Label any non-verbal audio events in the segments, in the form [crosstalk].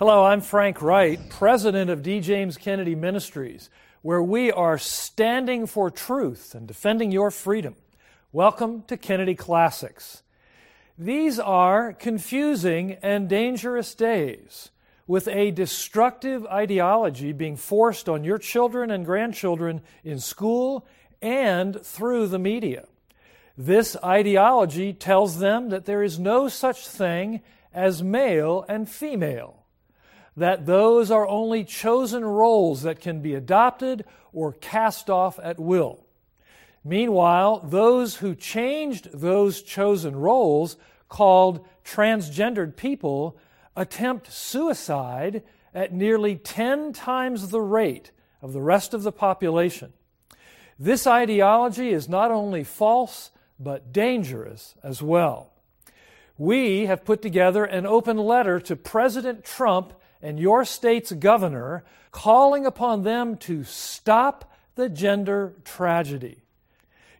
Hello, I'm Frank Wright, president of D. James Kennedy Ministries, where we are standing for truth and defending your freedom. Welcome to Kennedy Classics. These are confusing and dangerous days with a destructive ideology being forced on your children and grandchildren in school and through the media. This ideology tells them that there is no such thing as male and female, that those are only chosen roles that can be adopted or cast off at will. Meanwhile, those who changed those chosen roles, called transgendered people, attempt suicide at nearly 10 times the rate of the rest of the population. This ideology is not only false, but dangerous as well. We have put together an open letter to President Trump and your state's governor calling upon them to stop the gender tragedy.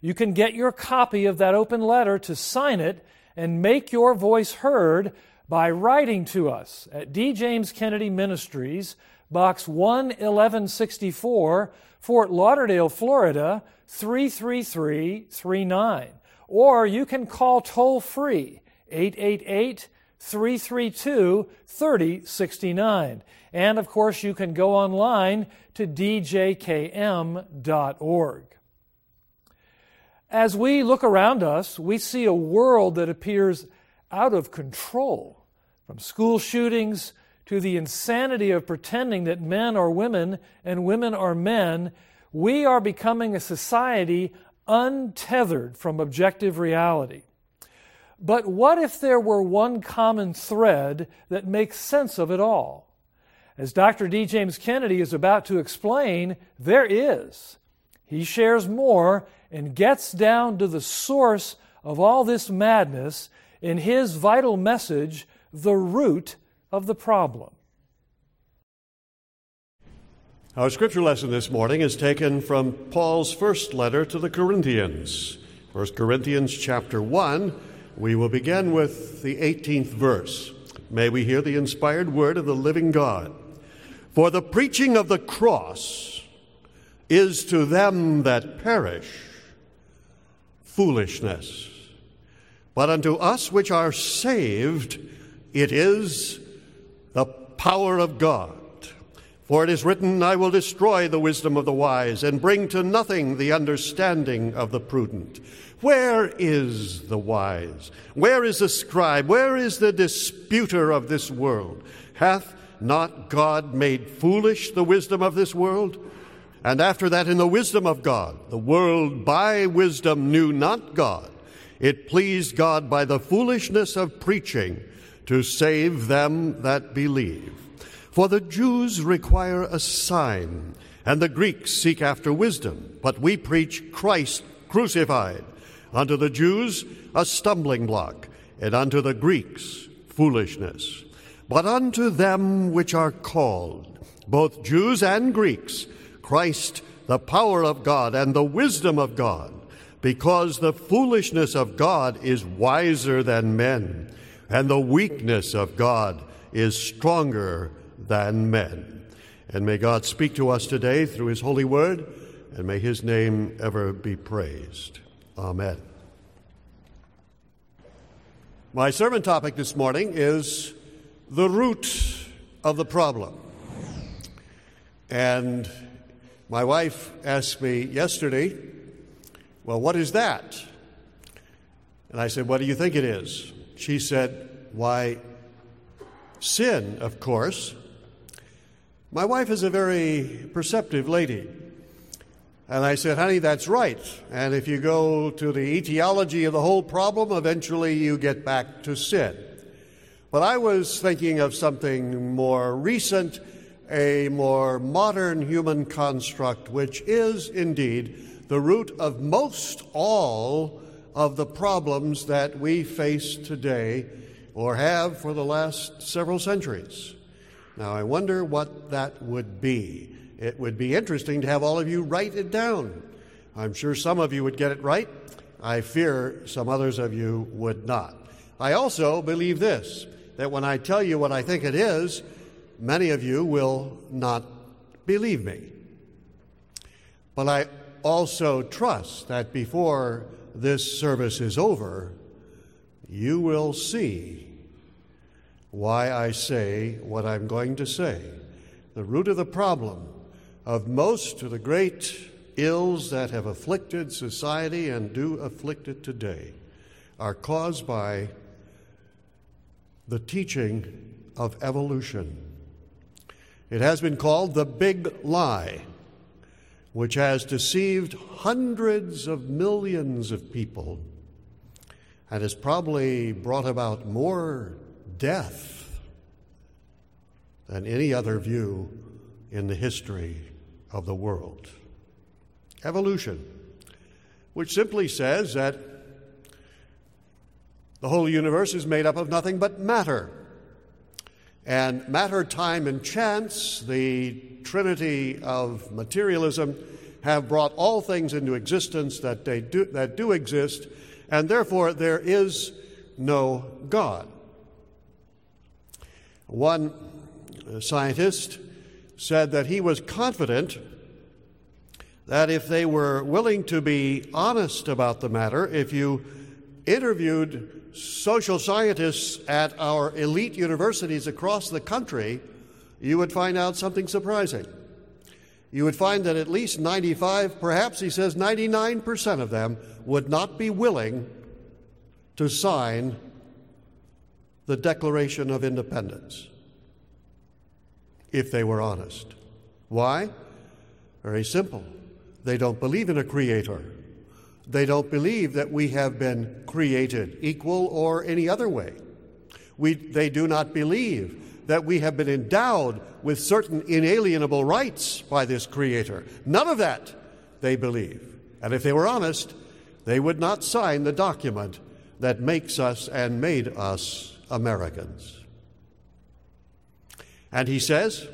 You can get your copy of that open letter to sign it and make your voice heard by writing to us at D. James Kennedy Ministries, Box 11164, Fort Lauderdale, Florida 33339 or you can call toll free 888 332 3069. And of course, you can go online to djkm.org. As we look around us, we see a world that appears out of control, from school shootings to the insanity of pretending that men are women and women are men. We are becoming a society untethered from objective reality. But what if there were one common thread that makes sense of it all? As Dr. D. James Kennedy is about to explain, there is. He shares more and gets down to the source of all this madness in his vital message, The Root of the Problem. Our scripture lesson this morning is taken from Paul's first letter to the Corinthians. 1 Corinthians chapter 1. We will begin with the 18th verse. May we hear the inspired word of the living God. For the preaching of the cross is to them that perish foolishness, but unto us which are saved it is the power of God. For it is written, I will destroy the wisdom of the wise and bring to nothing the understanding of the prudent. Where is the wise? Where is the scribe? Where is the disputer of this world? Hath not God made foolish the wisdom of this world? And after that, in the wisdom of God, the world by wisdom knew not God. It pleased God by the foolishness of preaching to save them that believe. For the Jews require a sign, and the Greeks seek after wisdom, but we preach Christ crucified. Unto the Jews a stumbling block, and unto the Greeks foolishness. But unto them which are called, both Jews and Greeks, Christ the power of God and the wisdom of God, because the foolishness of God is wiser than men, and the weakness of God is stronger than men. And may God speak to us today through His holy word, and may His name ever be praised. Amen. My sermon topic this morning is the root of the problem. And my wife asked me yesterday, Well, what is that? And I said, What do you think it is? She said, Why, sin, of course. My wife is a very perceptive lady. And I said, honey, that's right. And if you go to the etiology of the whole problem, eventually you get back to sin. But I was thinking of something more recent a more modern human construct, which is indeed the root of most all of the problems that we face today or have for the last several centuries. Now, I wonder what that would be. It would be interesting to have all of you write it down. I'm sure some of you would get it right. I fear some others of you would not. I also believe this that when I tell you what I think it is, many of you will not believe me. But I also trust that before this service is over, you will see why I say what I'm going to say. The root of the problem of most of the great ills that have afflicted society and do afflict it today are caused by the teaching of evolution. It has been called the big lie, which has deceived hundreds of millions of people and has probably brought about more death than any other view in the history of the world. Evolution, which simply says that the whole universe is made up of nothing but matter. And matter, time, and chance, the trinity of materialism, have brought all things into existence that, they do, that do exist, and therefore there is no God. One scientist said that he was confident that if they were willing to be honest about the matter, if you interviewed social scientists at our elite universities across the country, you would find out something surprising. You would find that at least 95, perhaps he says 99% of them, would not be willing to sign the Declaration of Independence if they were honest. Why? Very simple. They don't believe in a creator. They don't believe that we have been created equal or any other way. We, they do not believe that we have been endowed with certain inalienable rights by this Creator. None of that they believe. And if they were honest, they would not sign the document that makes us and made us Americans. And he says,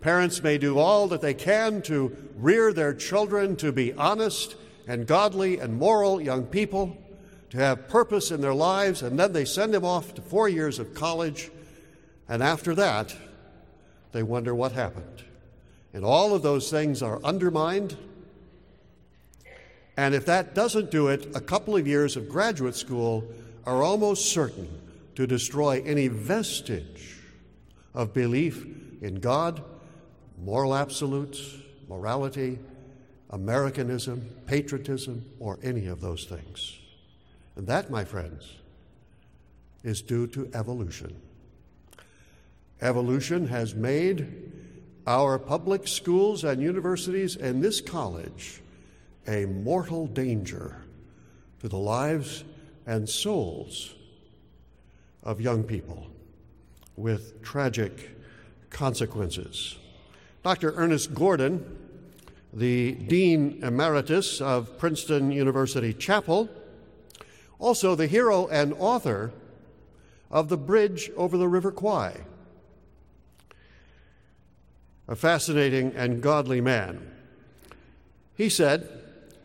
Parents may do all that they can to rear their children to be honest and godly and moral young people to have purpose in their lives, and then they send them off to four years of college, and after that, they wonder what happened. And all of those things are undermined. And if that doesn't do it, a couple of years of graduate school are almost certain to destroy any vestige of belief in God, moral absolutes, morality, Americanism, patriotism, or any of those things. And that, my friends, is due to evolution. Evolution has made our public schools and universities and this college a mortal danger to the lives and souls of young people with tragic consequences. Dr. Ernest Gordon the Dean Emeritus of Princeton University Chapel, also the hero and author of The Bridge Over the River Kwai. A fascinating and godly man. He said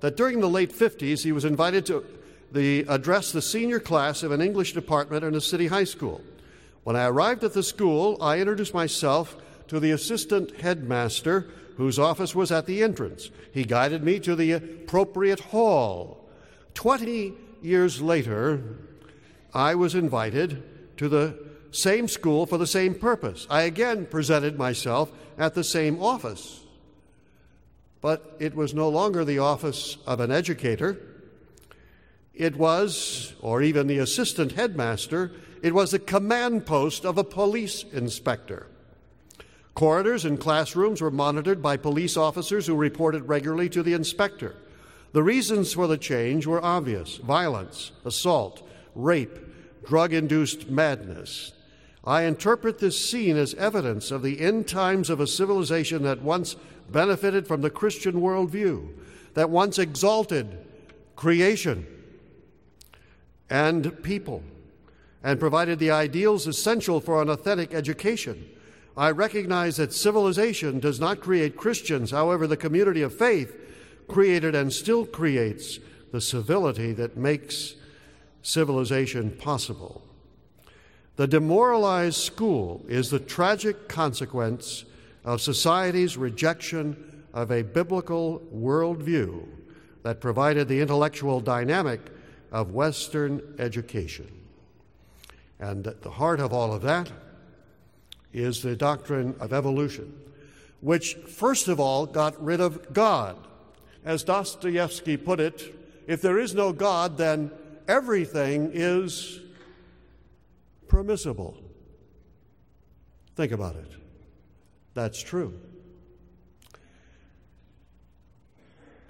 that during the late 50s he was invited to the, address the senior class of an English department in a city high school. When I arrived at the school, I introduced myself to the assistant headmaster whose office was at the entrance. He guided me to the appropriate hall. Twenty years later, I was invited to the same school for the same purpose. I again presented myself at the same office. But it was no longer the office of an educator. It was, or even the assistant headmaster, it was the command post of a police inspector. Corridors and classrooms were monitored by police officers who reported regularly to the inspector. The reasons for the change were obvious violence, assault, rape, drug induced madness. I interpret this scene as evidence of the end times of a civilization that once benefited from the Christian worldview, that once exalted creation and people, and provided the ideals essential for an authentic education. I recognize that civilization does not create Christians. However, the community of faith created and still creates the civility that makes civilization possible. The demoralized school is the tragic consequence of society's rejection of a biblical worldview that provided the intellectual dynamic of Western education. And at the heart of all of that is the doctrine of evolution, which first of all got rid of God. As Dostoevsky put it, if there is no God, then everything is permissible. Think about it. That's true.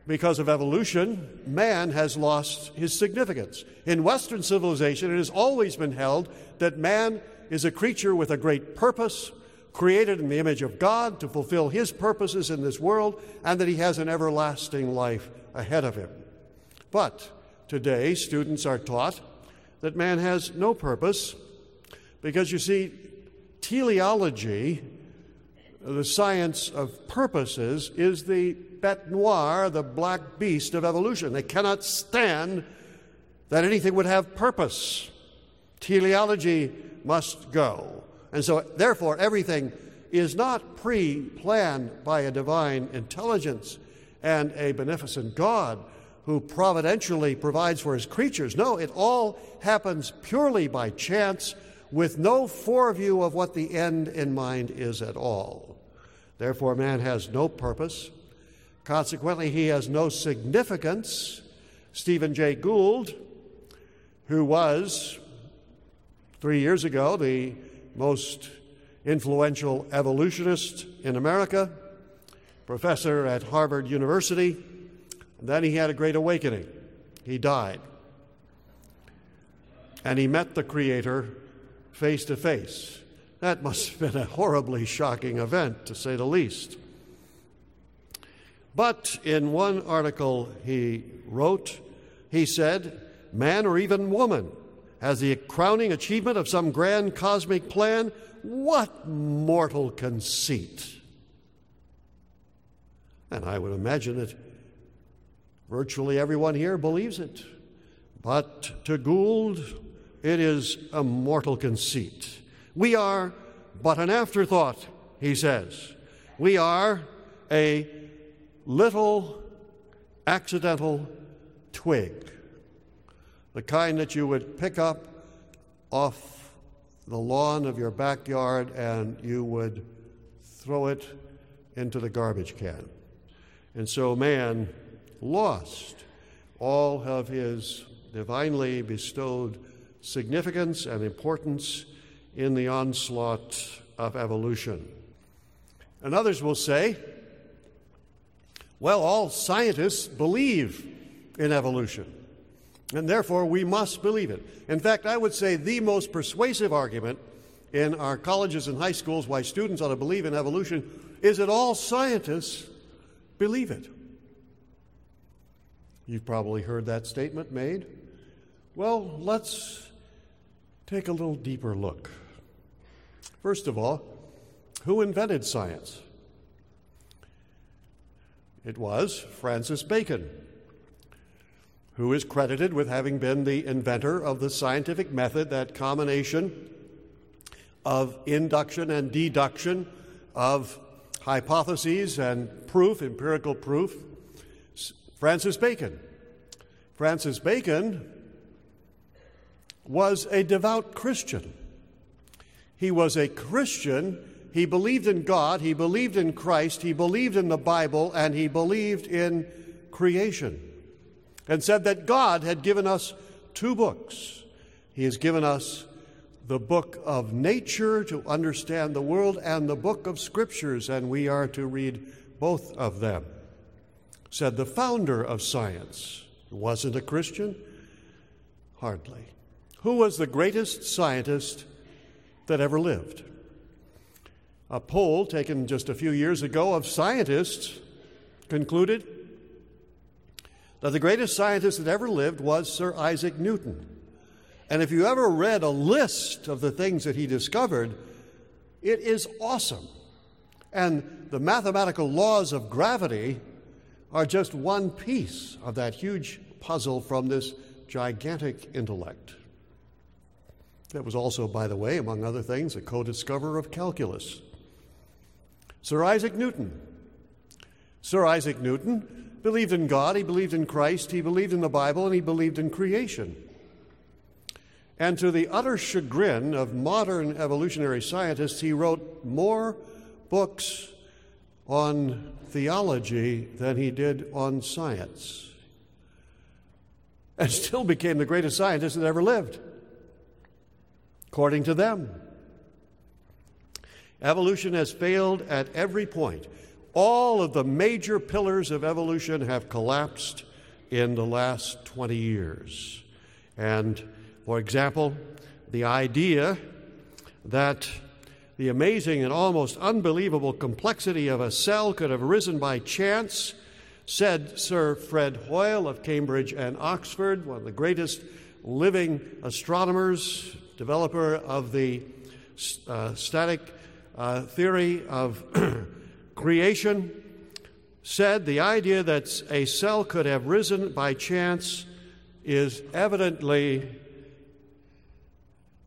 Because of evolution, man has lost his significance. In Western civilization, it has always been held that man is a creature with a great purpose, created in the image of God to fulfill his purposes in this world, and that he has an everlasting life ahead of him. But today, students are taught that man has no purpose because you see, teleology, the science of purposes, is the bete noire, the black beast of evolution. They cannot stand that anything would have purpose. Teleology must go. And so, therefore, everything is not pre planned by a divine intelligence and a beneficent God who providentially provides for his creatures. No, it all happens purely by chance with no foreview of what the end in mind is at all. Therefore, man has no purpose. Consequently, he has no significance. Stephen Jay Gould, who was three years ago the most influential evolutionist in America, professor at Harvard University, and then he had a great awakening. He died. And he met the Creator face to face. That must have been a horribly shocking event, to say the least. But in one article he wrote, he said, Man or even woman has the crowning achievement of some grand cosmic plan. What mortal conceit! And I would imagine that virtually everyone here believes it. But to Gould, it is a mortal conceit. We are but an afterthought, he says. We are a little accidental twig, the kind that you would pick up off the lawn of your backyard and you would throw it into the garbage can. And so man lost all of his divinely bestowed significance and importance in the onslaught of evolution. And others will say, well, all scientists believe in evolution, and therefore we must believe it. In fact, I would say the most persuasive argument in our colleges and high schools why students ought to believe in evolution is that all scientists believe it. You've probably heard that statement made. Well, let's take a little deeper look. First of all, who invented science? It was Francis Bacon, who is credited with having been the inventor of the scientific method, that combination of induction and deduction, of hypotheses and proof, empirical proof. Francis Bacon. Francis Bacon was a devout Christian. He was a Christian. He believed in God, he believed in Christ, he believed in the Bible, and he believed in creation. And said that God had given us two books. He has given us the book of nature to understand the world and the book of scriptures, and we are to read both of them. Said the founder of science. Wasn't a Christian? Hardly. Who was the greatest scientist that ever lived. A poll taken just a few years ago of scientists concluded that the greatest scientist that ever lived was Sir Isaac Newton. And if you ever read a list of the things that he discovered, it is awesome. And the mathematical laws of gravity are just one piece of that huge puzzle from this gigantic intellect. That was also, by the way, among other things, a co discoverer of calculus. Sir Isaac Newton. Sir Isaac Newton believed in God, he believed in Christ, he believed in the Bible, and he believed in creation. And to the utter chagrin of modern evolutionary scientists, he wrote more books on theology than he did on science. And [laughs] still became the greatest scientist that ever lived, according to them. Evolution has failed at every point. All of the major pillars of evolution have collapsed in the last 20 years. And, for example, the idea that the amazing and almost unbelievable complexity of a cell could have arisen by chance, said Sir Fred Hoyle of Cambridge and Oxford, one of the greatest living astronomers, developer of the uh, static uh, theory of [clears throat] creation said the idea that a cell could have risen by chance is evidently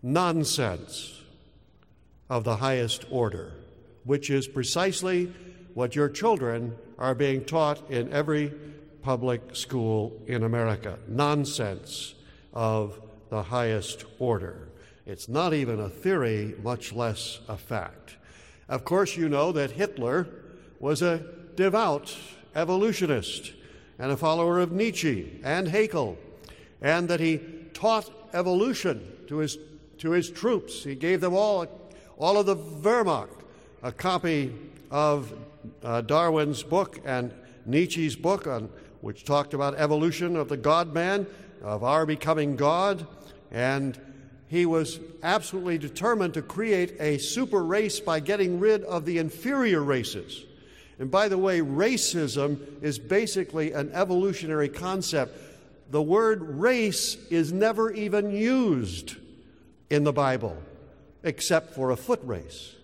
nonsense of the highest order, which is precisely what your children are being taught in every public school in America nonsense of the highest order. It's not even a theory, much less a fact. Of course, you know that Hitler was a devout evolutionist and a follower of Nietzsche and Haeckel, and that he taught evolution to his, to his troops. He gave them all, all of the Wehrmacht a copy of uh, Darwin's book and Nietzsche's book, on, which talked about evolution of the God man, of our becoming God, and he was absolutely determined to create a super race by getting rid of the inferior races. And by the way, racism is basically an evolutionary concept. The word race is never even used in the Bible, except for a foot race.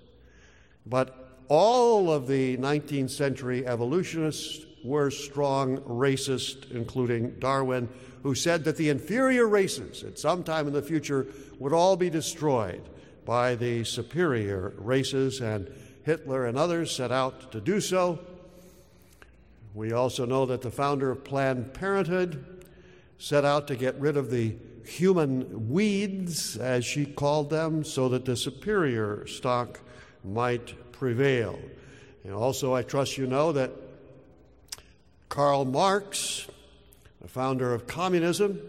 But all of the 19th century evolutionists were strong racists, including Darwin, who said that the inferior races at some time in the future would all be destroyed by the superior races, and Hitler and others set out to do so. We also know that the founder of Planned Parenthood set out to get rid of the human weeds, as she called them, so that the superior stock might prevail. And also, I trust you know that Karl Marx, the founder of communism,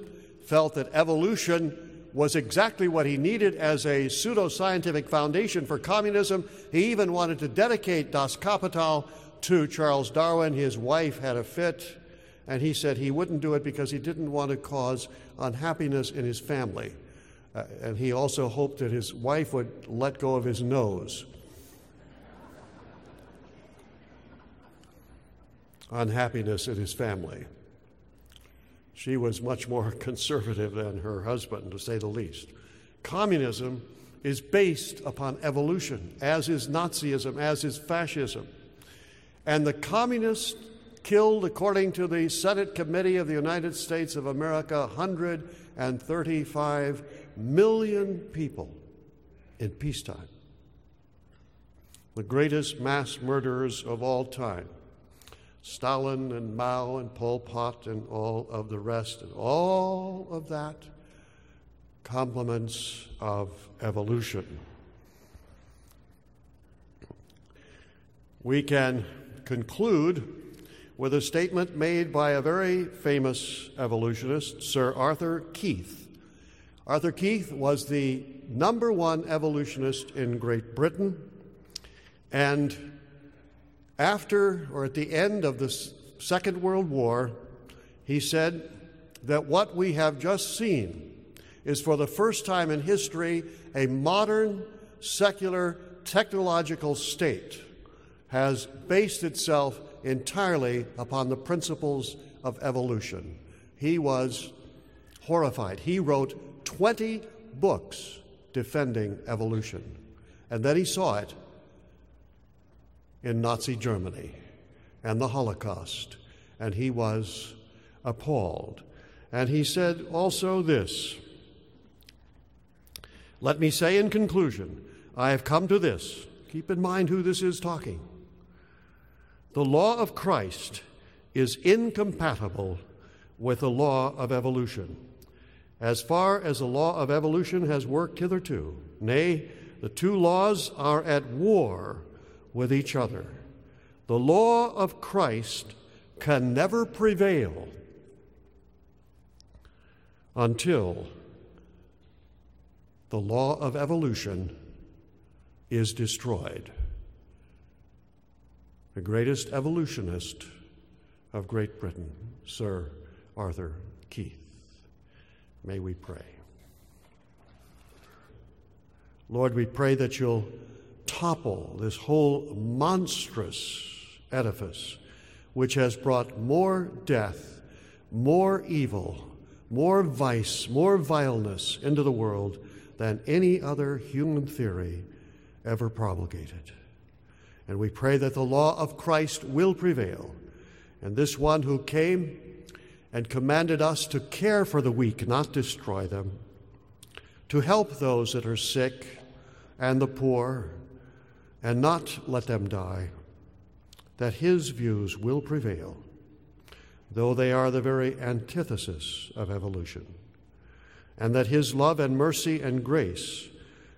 felt that evolution was exactly what he needed as a pseudo-scientific foundation for communism. He even wanted to dedicate Das Kapital to Charles Darwin. His wife had a fit, and he said he wouldn't do it because he didn't want to cause unhappiness in his family. Uh, and he also hoped that his wife would let go of his nose. Unhappiness in his family. She was much more [laughs] conservative than her husband, to say the least. Communism is based upon evolution, as is Nazism, as is fascism. And the communists killed, according to the Senate Committee of the United States of America, 135 million people in peacetime. The greatest mass murderers of all time. Stalin and Mao and Pol Pot and all of the rest, and all of that compliments of evolution. We can conclude with a statement made by a very famous evolutionist, Sir Arthur Keith. Arthur Keith was the number one evolutionist in Great Britain, and after or at the end of the Second World War, he said that what we have just seen is for the first time in history a modern secular technological state has based itself entirely upon the principles of evolution. He was horrified. He wrote 20 books defending evolution. And then he saw it in Nazi Germany and the Holocaust, and he was appalled. And he said also this Let me say in conclusion, I have come to this. Keep in mind who this is talking. The law of Christ is incompatible with the law of evolution. As far as the law of evolution has worked hitherto, nay, the two laws are at war with each other. The law of Christ can never prevail until the law of evolution is destroyed. The greatest evolutionist of Great Britain, Sir Arthur Keith. May we pray. Lord, we pray that you'll topple this whole monstrous edifice which has brought more death, more evil, more vice, more vileness into the world than any other human theory ever promulgated. And we pray that the law of Christ will prevail. And this one who came and commanded us to care for the weak, not destroy them, to help those that are sick and the poor, and not let them die, that his views will prevail though they are the very antithesis of evolution, and that His love and mercy and grace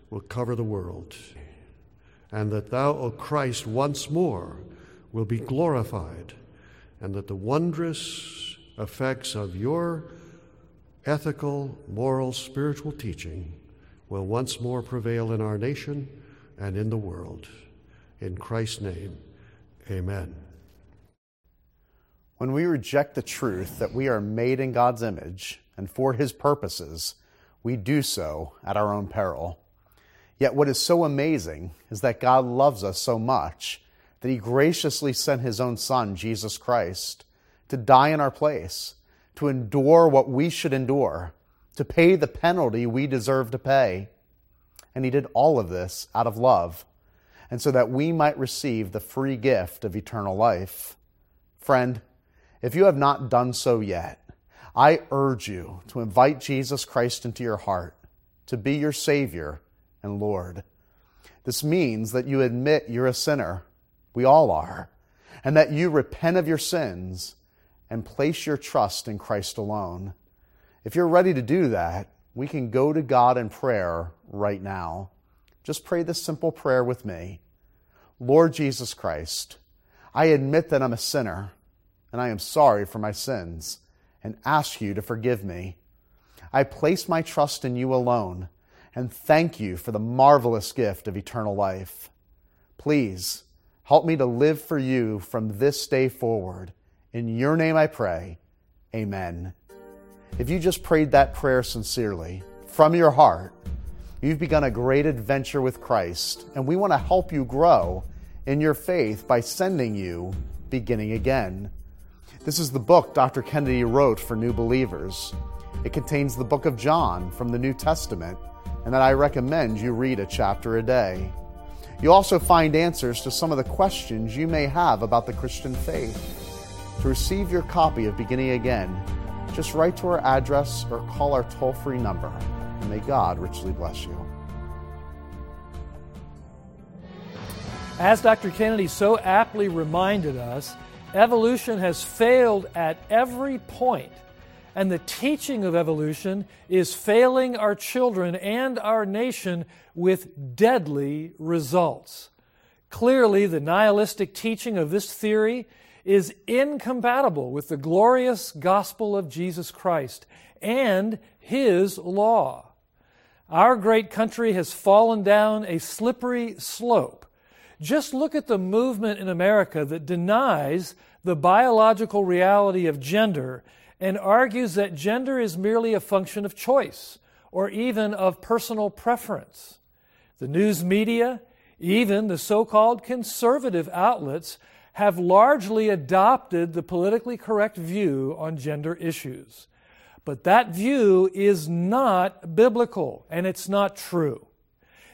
will cover the world, and that Thou, O Christ, once more will be glorified, and that the wondrous effects of your ethical, moral, spiritual teaching will once more prevail in our nation and in the world. In Christ's name, amen. When we reject the truth that we are made in God's image and for His purposes, we do so at our own peril. Yet, what is so amazing is that God loves us so much that He graciously sent His own Son, Jesus Christ, to die in our place, to endure what we should endure, to pay the penalty we deserve to pay. And He did all of this out of love, and so that we might receive the free gift of eternal life. Friend, if you have not done so yet, I urge you to invite Jesus Christ into your heart to be your Savior and Lord. This means that you admit you're a sinner. We all are. And that you repent of your sins and place your trust in Christ alone. If you're ready to do that, we can go to God in prayer right now. Just pray this simple prayer with me. Lord Jesus Christ, I admit that I'm a sinner and I am sorry for my sins and ask you to forgive me. I place my trust in you alone and thank you for the marvelous gift of eternal life. Please help me to live for you from this day forward. In your name I pray. Amen. If you just prayed that prayer sincerely, from your heart, you've begun a great adventure with Christ, and we want to help you grow in your faith by sending you Beginning Again. This is the book Dr. Kennedy wrote for new believers. It contains the book of John from the New Testament, and that I recommend you read a chapter a day. You'll also find answers to some of the questions you may have about the Christian faith. To receive your copy of Beginning Again, just write to our address or call our toll free number. And may God richly bless you. As Dr. Kennedy so aptly reminded us, Evolution has failed at every point, and the teaching of evolution is failing our children and our nation with deadly results. Clearly, the nihilistic teaching of this theory is incompatible with the glorious gospel of Jesus Christ and His law. Our great country has fallen down a slippery slope just look at the movement in America that denies the biological reality of gender and argues that gender is merely a function of choice or even of personal preference. The news media, even the so called conservative outlets, have largely adopted the politically correct view on gender issues. But that view is not biblical and it's not true.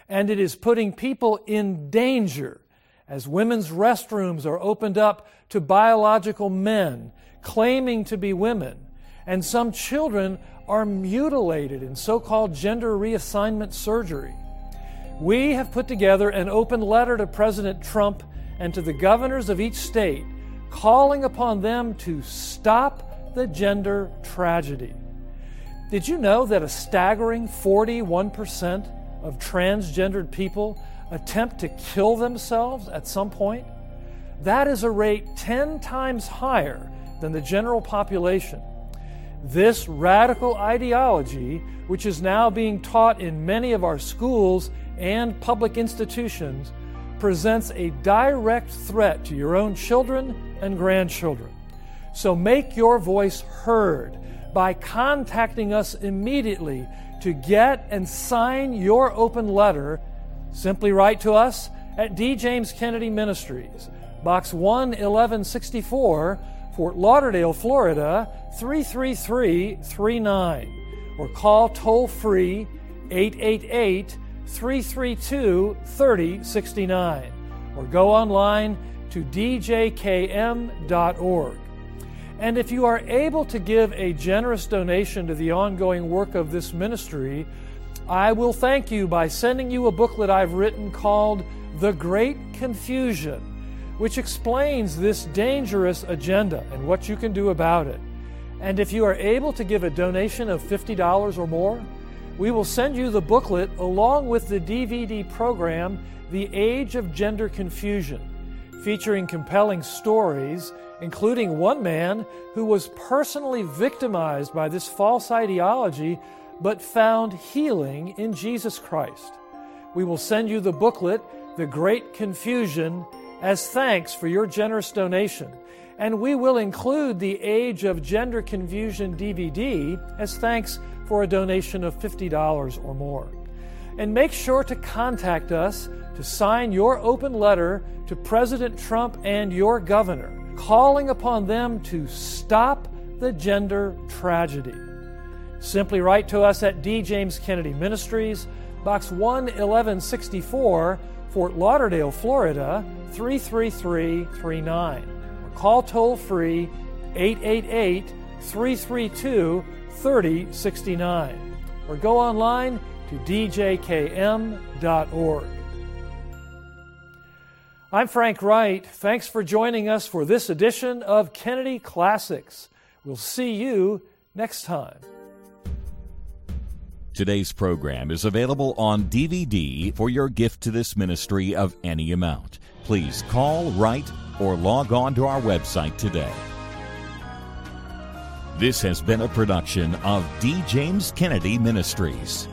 And it is putting people in danger as women's restrooms are opened up to biological men claiming to be women, and some children are mutilated in so called gender reassignment surgery. We have put together an open letter to President Trump and to the governors of each state, calling upon them to stop the gender tragedy. Did you know that a staggering 41% of transgendered people attempt to kill themselves at some point? That is a rate 10 times higher than the general population. This radical ideology, which is now being taught in many of our schools and public institutions, presents a direct threat to your own children and grandchildren. So make your voice heard by contacting us immediately to get and sign your open letter. Simply write to us at D. James Kennedy Ministries, Box 11164, Fort Lauderdale, Florida 33339, or call toll free 888 332 3069, or go online to djkm.org. And if you are able to give a generous donation to the ongoing work of this ministry, I will thank you by sending you a booklet I've written called The Great Confusion, which explains this dangerous agenda and what you can do about it. And if you are able to give a donation of $50 or more, we will send you the booklet along with the DVD program, The Age of Gender Confusion, featuring compelling stories including one man who was personally victimized by this false ideology but found healing in Jesus Christ. We will send you the booklet, The Great Confusion, as thanks for your generous donation. And we will include the Age of Gender Confusion DVD as thanks for a donation of $50 or more. And make sure to contact us to sign your open letter to President Trump and your governor calling upon them to stop the gender tragedy. Simply write to us at D. James Kennedy Ministries, Box 11164, Fort Lauderdale, Florida 33339. Or call toll free 888 332 3069. Or go online to djkm.org. I'm Frank Wright. Thanks for joining us for this edition of Kennedy Classics. We'll see you next time. Today's program is available on DVD for your gift to this ministry of any amount. Please call, write, or log on to our website today. This has been a production of D. James Kennedy Ministries.